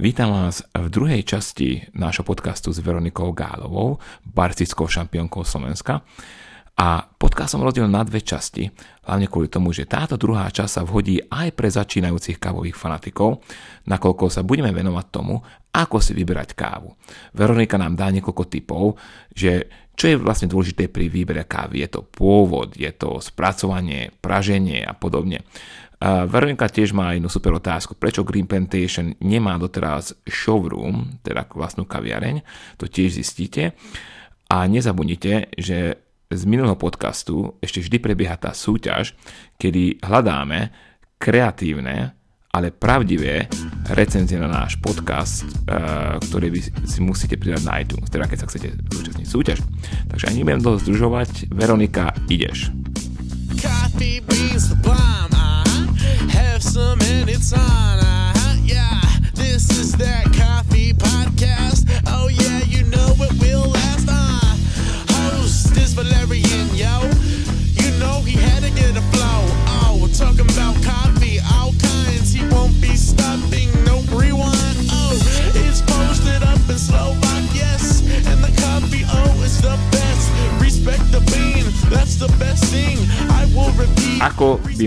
Vítam vás v druhej časti nášho podcastu s Veronikou Gálovou, barciskou šampiónkou Slovenska. A podcast som rozdiel na dve časti, hlavne kvôli tomu, že táto druhá časť sa vhodí aj pre začínajúcich kávových fanatikov, nakoľko sa budeme venovať tomu, ako si vyberať kávu. Veronika nám dá niekoľko typov, že čo je vlastne dôležité pri výbere kávy. Je to pôvod, je to spracovanie, praženie a podobne. Veronika tiež má jednu super otázku. Prečo Green Plantation nemá doteraz showroom, teda vlastnú kaviareň? To tiež zistíte. A nezabudnite, že z minulého podcastu ešte vždy prebieha tá súťaž, kedy hľadáme kreatívne, ale pravdivé recenzie na náš podcast, uh, ktoré vy si musíte pridať na iTunes, teda keď sa chcete zúčastniť súťaž. Takže ani nebudem dlho združovať. Veronika, ideš. Coffee beans the have some and it's on. Uh-huh, yeah, this is that coffee podcast. Oh yeah, you know it will last. Uh, host is Valerian, yo.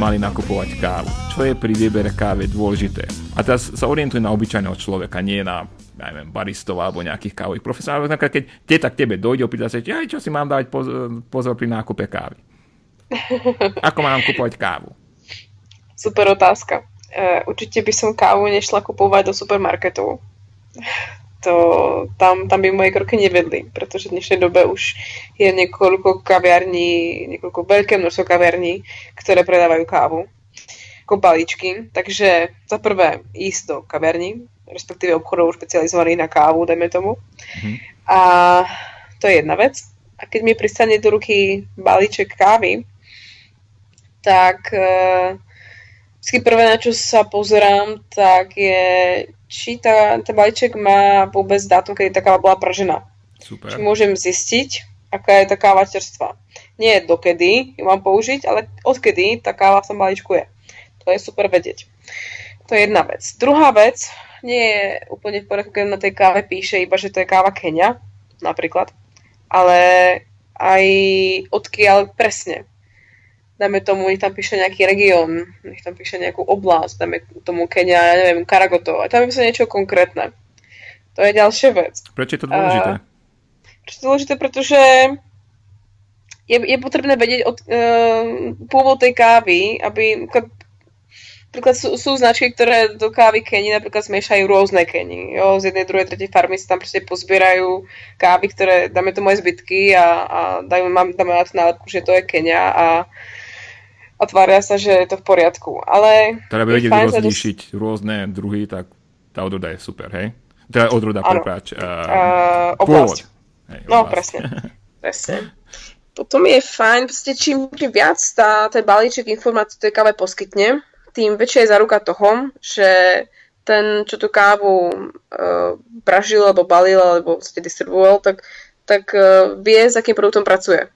Mali nakupovať kávu? čo je pri výbere kávy dôležité. A teraz sa orientuje na obyčajného človeka, nie na ja neviem, baristov alebo nejakých kávových profesionálov. Napríklad, keď teta k tebe dojde, opýta sa, aj čo si mám dávať pozor, pozor pri nákupe kávy. Ako mám kupovať kávu? Super otázka. Uh, určite by som kávu nešla kupovať do supermarketov. To, tam, tam by moje kroky nevedli, pretože v dnešnej dobe už je niekoľko kaviarní, niekoľko veľké množstvo kaviarní, ktoré predávajú kávu ako balíčky. Takže za prvé ísť do kaverní, respektíve obchodov špecializovaných na kávu, dajme tomu. Mm. A to je jedna vec. A keď mi pristane do ruky balíček kávy, tak uh, vždy prvé, na čo sa pozerám, tak je, či tá, ten balíček má vôbec dátum, kedy tá káva bola pražená. Super. Či môžem zistiť, aká je tá káva čerstvá. Nie dokedy ju mám použiť, ale odkedy tá káva v tom balíčku je. To je super vedieť. To je jedna vec. Druhá vec, nie je úplne v poriadku, keď na tej káve píše iba, že to je káva Kenia, napríklad, ale aj odkiaľ presne. Dajme tomu, nech tam píše nejaký región, nech tam píše nejakú oblasť, dajme tomu Kenia, ja neviem, Karagoto, a tam píše niečo konkrétne. To je ďalšia vec. Prečo je to dôležité? Uh, prečo je to dôležité? Pretože je, je potrebné vedieť od, uh, pôvod tej kávy, aby Napríklad sú, sú značky, ktoré do kávy Keni napríklad zmiešajú rôzne Keni. Jo? Z jednej, druhej, tretej farmy sa tam proste pozbierajú kávy, ktoré dáme to moje zbytky a, a mám, dáme na to nálepku, že to je Kenia a, a tvária sa, že je to v poriadku. Ale teda by vedieť rozlíšiť to... rôzne druhy, tak tá odroda je super, hej? Teda odroda, prepáč. Uh, uh, pôvod. Hej, no, presne. presne. Potom je fajn, proste čím viac tá, ten balíček informácií tej káve poskytne, tým väčšia je záruka toho, že ten, čo tú kávu uh, pražil, alebo balil, alebo ste distribuoval, tak, tak uh, vie, s akým produktom pracuje.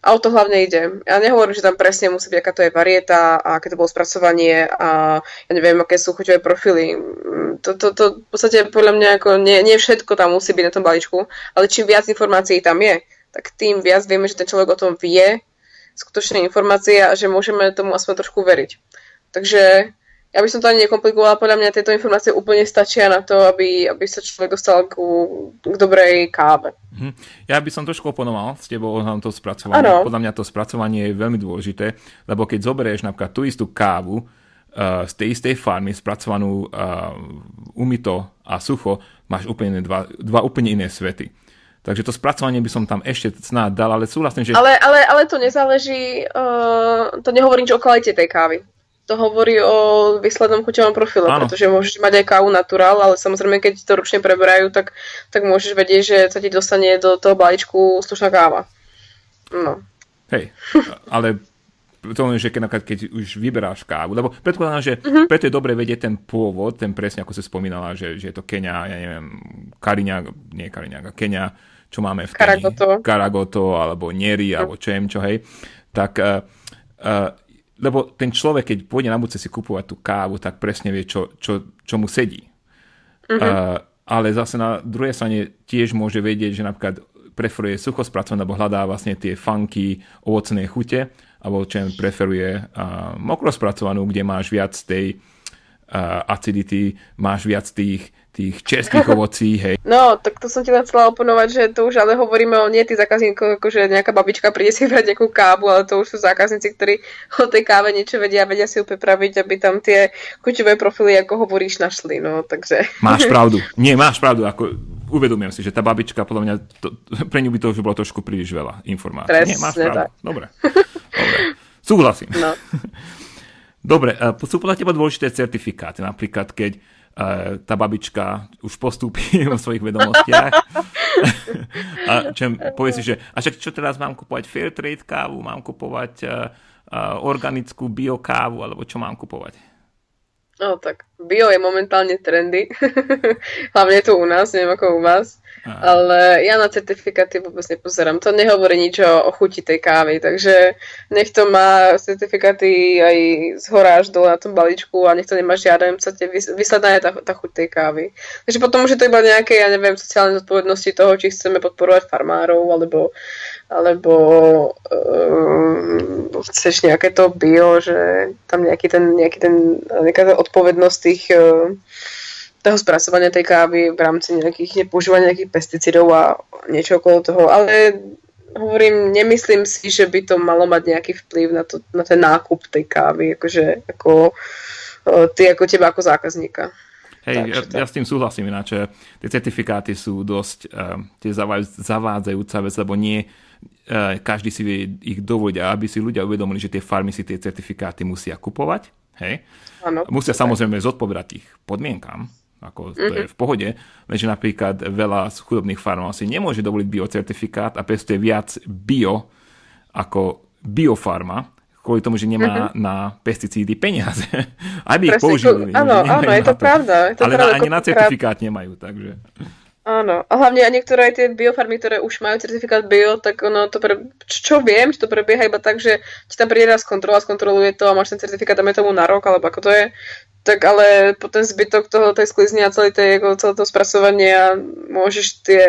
A o to hlavne ide. Ja nehovorím, že tam presne musí byť, aká to je varieta a aké to bolo spracovanie a ja neviem, aké sú chuťové profily. Mm, to, to, to v podstate podľa mňa ako nie, nie všetko tam musí byť na tom balíčku, ale čím viac informácií tam je, tak tým viac vieme, že ten človek o tom vie, skutočné informácie a že môžeme tomu aspoň trošku veriť. Takže ja by som to ani nekomplikovala, podľa mňa tieto informácie úplne stačia na to, aby, aby sa človek dostal k, k dobrej káve. Mhm. Ja by som trošku oponoval s tebou na to spracovanie. Ano. Podľa mňa to spracovanie je veľmi dôležité, lebo keď zoberieš napríklad tú istú kávu uh, z tej istej farmy, spracovanú uh, umito a sucho, máš úplne dva, dva úplne iné svety. Takže to spracovanie by som tam ešte snáď dal, ale súhlasím, že... Ale, ale, ale to nezáleží, uh, to nehovorím nič o kvalite tej kávy to hovorí o výslednom chuťovom profile, Áno. pretože môžeš mať aj kávu naturál, ale samozrejme, keď to ručne preberajú, tak, tak môžeš vedieť, že sa ti dostane do toho balíčku slušná káva. No. Hej, ale to že keď, keď už vyberáš kávu, lebo predpokladám, že uh-huh. preto je dobre vedieť ten pôvod, ten presne ako si spomínala, že, že je to Kenia, ja neviem, Kariňa, nie Kariňa, Kenia, čo máme v Karagoto. Karagoto, alebo uh-huh. alebo čem, čo hej, tak uh, uh, lebo ten človek, keď pôjde na budúce si kupovať tú kávu, tak presne vie, čo, čo, čo mu sedí. Uh-huh. Uh, ale zase na druhej strane tiež môže vedieť, že napríklad preferuje suchospracované, alebo hľadá vlastne tie funky ovocné chute, alebo čo preferuje uh, mokrospracovanú, kde máš viac tej acidity, máš viac tých tých českých ovocí, hej. No, tak to som ti chcela oponovať, že to už ale hovoríme o nie tých zákazníkoch, ako že nejaká babička príde si brať nejakú kávu, ale to už sú zákazníci, ktorí o tej káve niečo vedia, vedia si ju pripraviť, aby tam tie chuťové profily, ako hovoríš, našli, no, takže... Máš pravdu. Nie, máš pravdu, ako uvedomujem si, že tá babička, podľa mňa, to, pre ňu by to už bolo trošku príliš veľa informácií. Presne, Nie, máš pravdu. Tak. Dobre. Dobre. Súhlasím. No. Dobre, sú podľa teba dôležité certifikáty, napríklad keď tá babička už postúpi vo svojich vedomostiach. a čo, povie si, že a čo, čo teraz mám kupovať fair trade kávu, mám kupovať uh, organickú biokávu, alebo čo mám kupovať? No tak bio je momentálne trendy, hlavne tu u nás, neviem ako u vás. Ale ja na certifikáty vôbec nepozerám. To nehovorí nič o, o chuti tej kávy, takže nech to má certifikáty aj z hora až dole na tom balíčku a nech to nemá žiadne, vysledná je tá, tá chuť tej kávy. Takže potom už je to iba nejaké, ja neviem, sociálne zodpovednosti toho, či chceme podporovať farmárov, alebo alebo um, chceš nejaké to bio, že tam nejaký ten, nejaký ten, nejaká odpovednosť tých uh, toho spracovania tej kávy v rámci nejakých nepoužívania nejakých pesticidov a niečo okolo toho, ale hovorím, nemyslím si, že by to malo mať nejaký vplyv na, to, na ten nákup tej kávy, akože ako uh, ty ako teba ako zákazníka. Hej, ja, ja s tým súhlasím ináč, tie certifikáty sú dosť uh, tie zavádzajúca vec, lebo nie E, každý si vie ich dovoliť a aby si ľudia uvedomili, že tie farmy si tie certifikáty musia kupovať, hej. Ano, musia super. samozrejme zodpovedať tých podmienkam, ako to mm-hmm. je v pohode, lenže napríklad veľa z chudobných farm si nemôže dovoliť biocertifikát a pestuje viac bio ako biofarma, kvôli tomu, že nemá mm-hmm. na pesticídy peniaze, aby ich použili. Áno, áno, je to, to pravda. Je to ale pravda, na, ani na certifikát nemajú, takže... Áno, a hlavne aj niektoré aj tie biofarmy, ktoré už majú certifikát bio, tak ono to pre, čo viem, že to prebieha iba tak, že ti tam príde raz kontrola, skontroluje to a máš ten certifikát, dáme tomu na rok, alebo ako to je. Tak ale po ten zbytok toho, tej sklizne a celé, tej, celé toho spracovania môžeš tie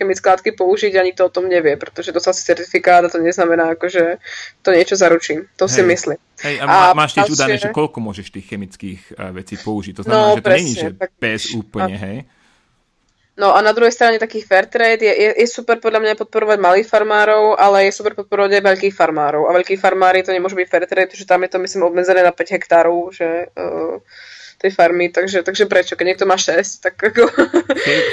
chemické látky použiť a nikto o tom nevie, pretože dostal si certifikát a to neznamená, ako, že to niečo zaručí. To hej, si myslím. Hej, a, a máš tiež udané, že koľko môžeš tých chemických uh, vecí použiť. To znamená, no, že to presne, není, že tak, bez úplne, a, hej. No a na druhej strane taký fair trade je, je, je super podľa mňa podporovať malých farmárov, ale je super podporovať aj veľkých farmárov. A veľkí farmári to nemôže byť fair trade, pretože tam je to myslím obmedzené na 5 hektárov, že uh, tej farmy, takže, takže prečo? Keď niekto má 6, tak ako...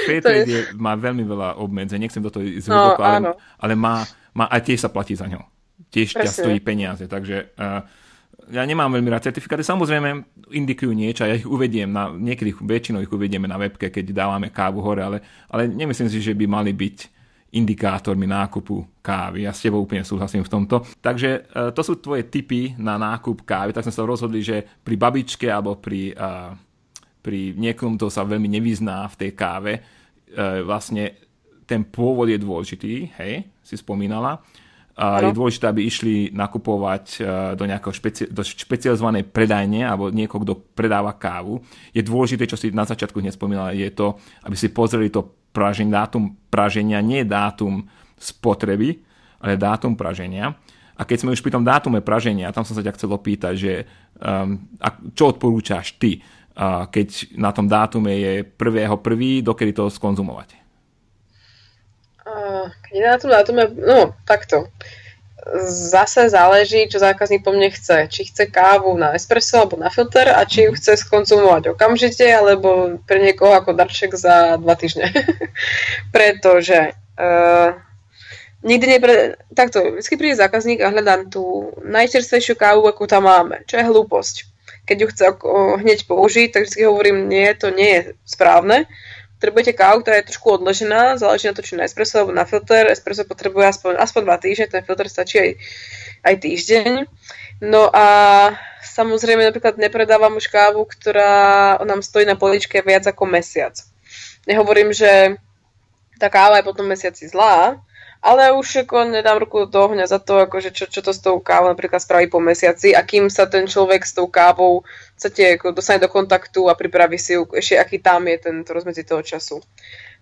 Fair, trade je... má veľmi veľa obmedzení, nechcem do toho ísť no, ale, ale má, má, aj tiež sa platí za ňo. Tiež ťa stojí peniaze, takže uh, ja nemám veľmi rád certifikáty. Samozrejme indikujú niečo ja ich uvediem, na, niekedy väčšinou ich uvedieme na webke, keď dávame kávu hore, ale, ale nemyslím si, že by mali byť indikátormi nákupu kávy. Ja s tebou úplne súhlasím v tomto. Takže e, to sú tvoje tipy na nákup kávy. Tak sme sa rozhodli, že pri babičke alebo pri, uh, pri niekom, kto sa veľmi nevyzná v tej káve, uh, vlastne ten pôvod je dôležitý, hej, si spomínala a je dôležité, aby išli nakupovať e, do nejakého špeci- do špecializovanej predajne alebo niekoho, kto predáva kávu. Je dôležité, čo si na začiatku hneď spomínala, je to, aby si pozreli to praženie, dátum praženia, nie dátum spotreby, ale dátum praženia. A keď sme už pri tom dátume praženia, tam som sa ťa chcel opýtať, že um, a čo odporúčaš ty, uh, keď na tom dátume je 1.1., dokedy to skonzumovať? Keď na tom dátume, no takto. Zase záleží, čo zákazník po mne chce. Či chce kávu na espresso alebo na filter a či ju chce skonzumovať okamžite alebo pre niekoho ako darček za dva týždne. Pretože uh, nikdy nepre... Takto, vždy príde zákazník a hľadám tú najčerstvejšiu kávu, akú tam máme. Čo je hlúposť. Keď ju chce hneď použiť, tak vždy hovorím, nie, to nie je správne potrebujete kávu, ktorá je trošku odložená, záleží na to, či na espresso alebo na filter. Espresso potrebuje aspoň, aspoň dva týždne, ten filter stačí aj, aj týždeň. No a samozrejme napríklad nepredávam už kávu, ktorá nám stojí na poličke viac ako mesiac. Nehovorím, že tá káva je potom mesiaci zlá, ale už ako nedám ruku do ohňa za to, akože čo, čo to s tou kávou napríklad spraví po mesiaci a kým sa ten človek s tou kávou tie, ako dostane do kontaktu a pripraví si ju, ešte aký tam je ten rozmedzi toho času.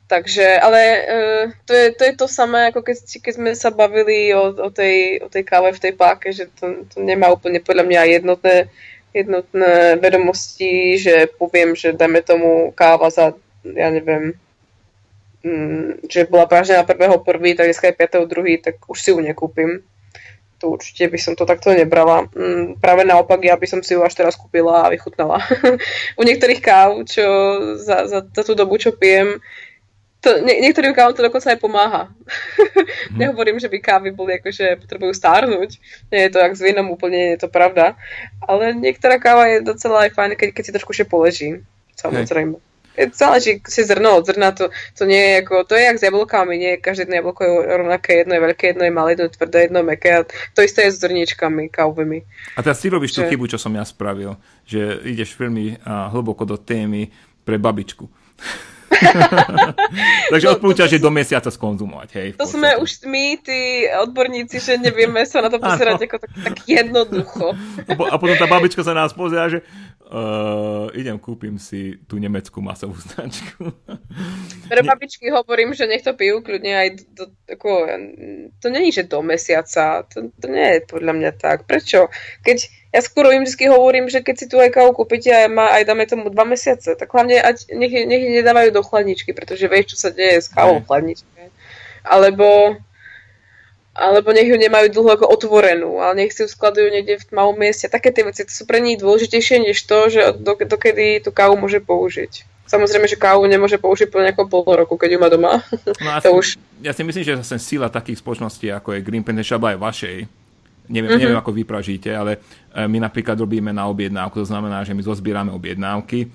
Takže, ale uh, to, je, to je to samé, ako keď, keď sme sa bavili o, o, tej, o tej káve v tej páke, že to, to nemá úplne podľa mňa jednotné, jednotné vedomosti, že poviem, že dajme tomu káva za, ja neviem, že bola prvého prvý, tak dneska je 5. druhý, tak už si ju nekúpim. To určite by som to takto nebrala. Mm, práve naopak, ja by som si ju až teraz kúpila a vychutnala. U niektorých káv, čo za, za, za tú dobu, čo pijem, to, nie, niektorým kávom to dokonca aj pomáha. Hmm. Nehovorím, že by kávy boli akože potrebujú stárnuť. Nie je to jak s vínom, úplne je to pravda. Ale niektorá káva je docela aj fajn, keď, keď si trošku še poleží. Samozrejme. Hej. Záleží si zrno od zrna, to, to nie je ako, to je jak s jablkami, nie každé jedno jablko je rovnaké, jedno je veľké, jedno je malé, jedno je tvrdé, jedno je meké a to isté je s zrničkami kávovými. A teraz ty robíš že... tú chybu, čo som ja spravil, že ideš veľmi hlboko do témy pre babičku. Takže no, odporúčaš, že do mesiaca skonzumovať, hej? To sme už my, tí odborníci, že nevieme sa na to pozerať ako tak, tak jednoducho. A potom tá babička sa nás pozera, že uh, idem, kúpim si tú nemeckú masovú značku. Pre babičky hovorím, že nech to pijú kľudne aj do, ako, to není, že do mesiaca, to, to nie je podľa mňa tak. Prečo? Keď ja skoro im vždy hovorím, že keď si aj kávu kúpite a má aj dáme tomu dva mesiace, tak hlavne ať, nech, nech nedávajú do chladničky, pretože vieš, čo sa deje s kávou v chladničke. Alebo, alebo nech ju nemajú dlho ako otvorenú, ale nech si ju skladujú niekde v malom mieste. Také tie veci to sú pre nich dôležitejšie než to, že do, dokedy tú kávu môže použiť. Samozrejme, že kávu nemôže použiť po nejakom pol roku, keď ju má doma. No to ja, už... ja si myslím, že zase sila takých spoločností, ako je Green Pen, aj vašej, neviem, mm-hmm. neviem ako vypražíte, ale e, my napríklad robíme na objednávku, to znamená, že my zozbierame objednávky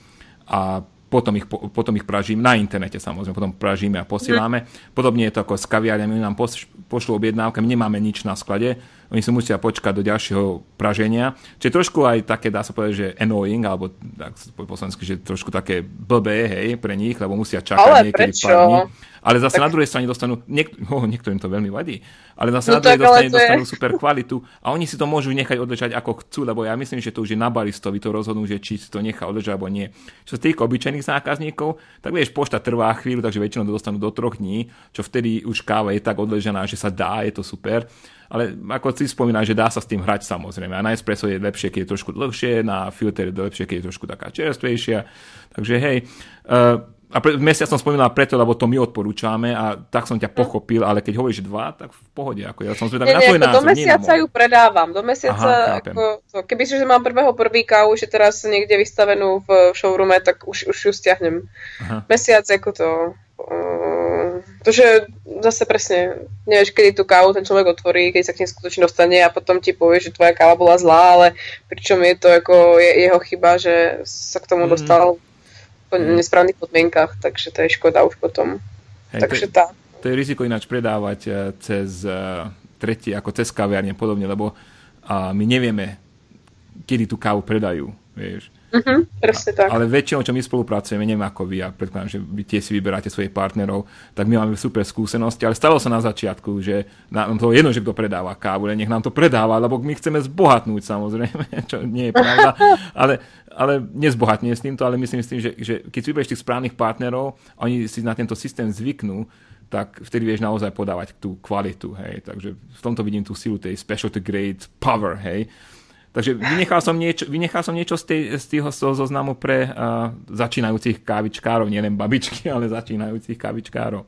a potom ich, potom ich pražíme na internete samozrejme, potom pražíme a posílame. Mm. Podobne je to ako s kaviarňami, nám pošlú objednávky, my nemáme nič na sklade, oni si musia počkať do ďalšieho praženia. Čiže trošku aj také, dá sa povedať, že annoying, alebo tak po slovensky, že trošku také blbé, hej, pre nich, lebo musia čakať Ale niekedy prečo? pár dní. Ale zase tak... na druhej strane dostanú, niek- oh, niektorým to veľmi vadí, ale zase no na druhej strane je... dostanú super kvalitu a oni si to môžu nechať odležať ako chcú, lebo ja myslím, že to už je na baristovi to rozhodnú, že či si to nechá odležať alebo nie. Čo sa tých obyčajných zákazníkov, tak vieš, pošta trvá chvíľu, takže väčšinou to dostanú do troch dní, čo vtedy už káva je tak odležená, že sa dá, je to super ale ako si spomínaš, že dá sa s tým hrať samozrejme. A na espresso je lepšie, keď je trošku dlhšie, na filter je lepšie, keď je trošku taká čerstvejšia. Takže hej, uh, a pre, mesiac som spomínal preto, lebo to my odporúčame a tak som ťa pochopil, ale keď hovoríš dva, tak v pohode. Ako ja som zvedavý na tvoj názor. Do mesiaca ju predávam. Do mesiaca, Aha, ako, to, keby si, že mám prvého prvý kávu, že teraz niekde vystavenú v showroome, tak už, už ju stiahnem. Aha. Mesiac ako to... Uh, to, že zase presne nevieš, kedy tú kávu ten človek otvorí, keď sa k nej skutočne dostane a potom ti povie, že tvoja káva bola zlá, ale pričom je to ako je, jeho chyba, že sa k tomu mm. dostal v mm. nesprávnych podmienkach, takže to je škoda už potom. Hej, takže to, tá. To je riziko ináč predávať eh, cez uh, tretí, ako cez kaviarne podobne, lebo my nevieme, kedy tú kávu predajú, vieš. Uh-huh, presne tak. Ale väčšinou, čo my spolupracujeme, neviem ako vy, ja predpokladám, že vy tie si vyberáte svojich partnerov, tak my máme super skúsenosti, ale stalo sa na začiatku, že nám to jedno, že kto predáva kávu, ale nech nám to predáva, lebo my chceme zbohatnúť samozrejme, čo nie je pravda, ale, ale nezbohatne s týmto, ale myslím si, že, že keď si vyberieš tých správnych partnerov, oni si na tento systém zvyknú, tak vtedy vieš naozaj podávať tú kvalitu, hej. Takže v tomto vidím tú silu tej specialty grade power, hej Takže vynechal som niečo, vynechal som niečo z, tej, z tého zoznamu pre uh, začínajúcich kávičkárov, nielen babičky, ale začínajúcich kávičkárov.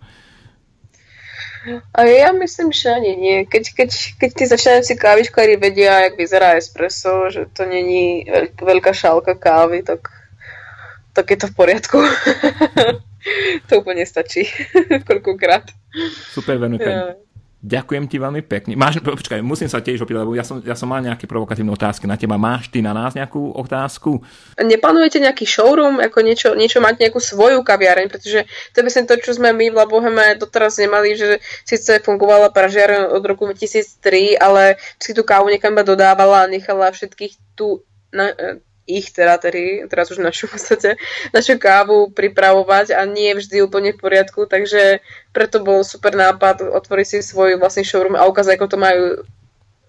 A ja myslím, že ani nie. Keď, keď, keď tí začínajúci kávičkári vedia, jak vyzerá espresso, že to není veľká šálka kávy, tak, tak je to v poriadku. to úplne stačí. Koľkokrát. Super, Venuka. Ja. Ďakujem ti veľmi pekne. Máš, počkaj, musím sa tiež opýtať, lebo ja som, ja som mal nejaké provokatívne otázky na teba. Máš ty na nás nejakú otázku? Neplánujete nejaký showroom, ako niečo, niečo mať nejakú svoju kaviareň, pretože to je myslím to, čo sme my v Laboheme doteraz nemali, že síce fungovala pražiareň od roku 2003, ale si tú kávu niekam dodávala a nechala všetkých tu na, ich teda, tedy, teraz už našu v podstate, našu kávu pripravovať a nie vždy úplne v poriadku, takže preto bol super nápad otvoriť si svoj vlastný showroom a ukázať, ako to majú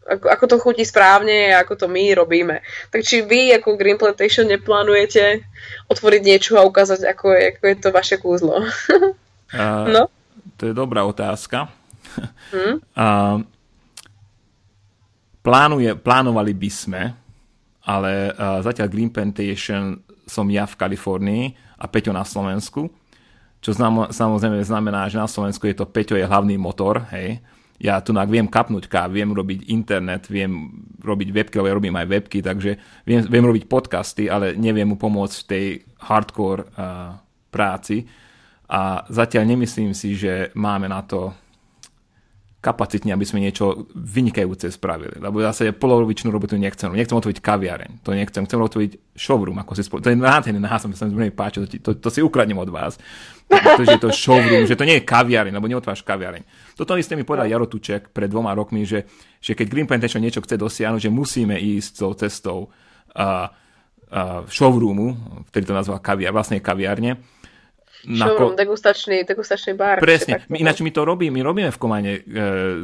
ako, ako to chutí správne a ako to my robíme. Tak či vy ako Green Plantation neplánujete otvoriť niečo a ukázať, ako je, ako je to vaše kúzlo? uh, no? To je dobrá otázka. Hmm? Uh, plánuje, plánovali by sme, ale uh, zatiaľ Green Plantation som ja v Kalifornii a Peťo na Slovensku, čo znam, samozrejme znamená, že na Slovensku je to Peťo je hlavný motor, hej, ja tu viem kapnúť káv, viem robiť internet, viem robiť webky, lebo ja robím aj webky, takže viem, viem robiť podcasty, ale neviem mu pomôcť v tej hardcore uh, práci. A zatiaľ nemyslím si, že máme na to kapacitne, aby sme niečo vynikajúce spravili. Lebo zase polovičnú robotu nechcem. Nechcem otvoriť kaviareň. To nechcem. Chcem otvoriť showroom. Ako si spolu. To je nádherný názov, sa mi páči. To, to, to, si ukradnem od vás. To, že to showroom, že to nie je kaviareň, lebo neotváraš kaviareň. Toto isté mi povedal Jaro Tuček pred dvoma rokmi, že, že keď Green Plantation niečo chce dosiahnuť, že musíme ísť tou cestou uh, uh, showroomu, ktorý to nazval kaviar, vlastne kaviarne, na Showroom, ko... degustačný, degustačný bar. Presne. My, ináč my to robíme, my robíme v Komane e,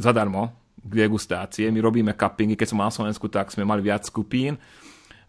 zadarmo degustácie, my robíme cuppingy, keď som mal Slovensku, tak sme mali viac skupín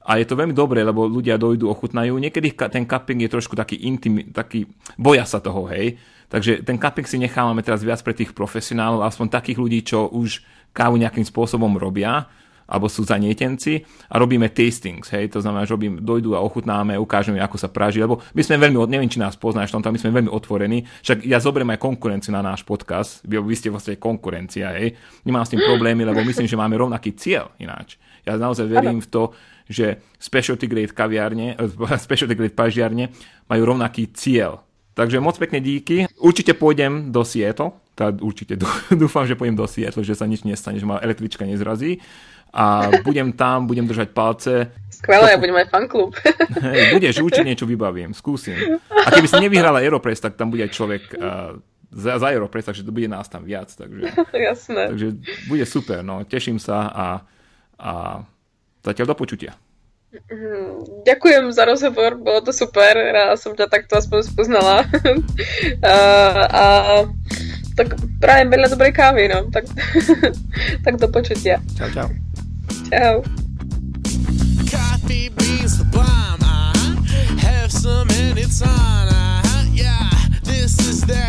a je to veľmi dobré, lebo ľudia dojdú, ochutnajú. Niekedy ten cupping je trošku taký intim, taký, boja sa toho, hej. Takže ten cupping si nechávame teraz viac pre tých profesionálov, aspoň takých ľudí, čo už kávu nejakým spôsobom robia alebo sú zanietenci a robíme tastings, hej, to znamená, že robím, dojdu a ochutnáme, ukážeme, ako sa praží, lebo my sme veľmi, neviem, či nás poznáš, tomto, my sme veľmi otvorení, však ja zoberiem aj konkurenciu na náš podcast, vy, vy ste vlastne konkurencia, hej, nemám s tým problémy, lebo myslím, že máme rovnaký cieľ ináč. Ja naozaj verím v to, že specialty grade kaviárne, specialty grade pažiarne majú rovnaký cieľ. Takže moc pekne díky. Určite pôjdem do Seattle, tá určite dúfam, že pôjdem do Seattle, že sa nič nestane, že ma električka nezrazí a budem tam, budem držať palce. Skvelé, ja budem mať fanklub. Hej, budeš, určite niečo vybavím, skúsim. A keby si nevyhrala Aeropress, tak tam bude aj človek uh, za, za Aeropress, takže to bude nás tam viac. Takže, Jasné. Takže bude super, no, teším sa a, a zatiaľ do počutia. Mhm, ďakujem za rozhovor, bolo to super, ráda som ťa takto aspoň spoznala. a, a tak prajem veľa dobrej kávy, no. Tak, tak do počutia. Čau, čau. Oh. Coffee beans the bomb. I have some and it's on. I, yeah, this is.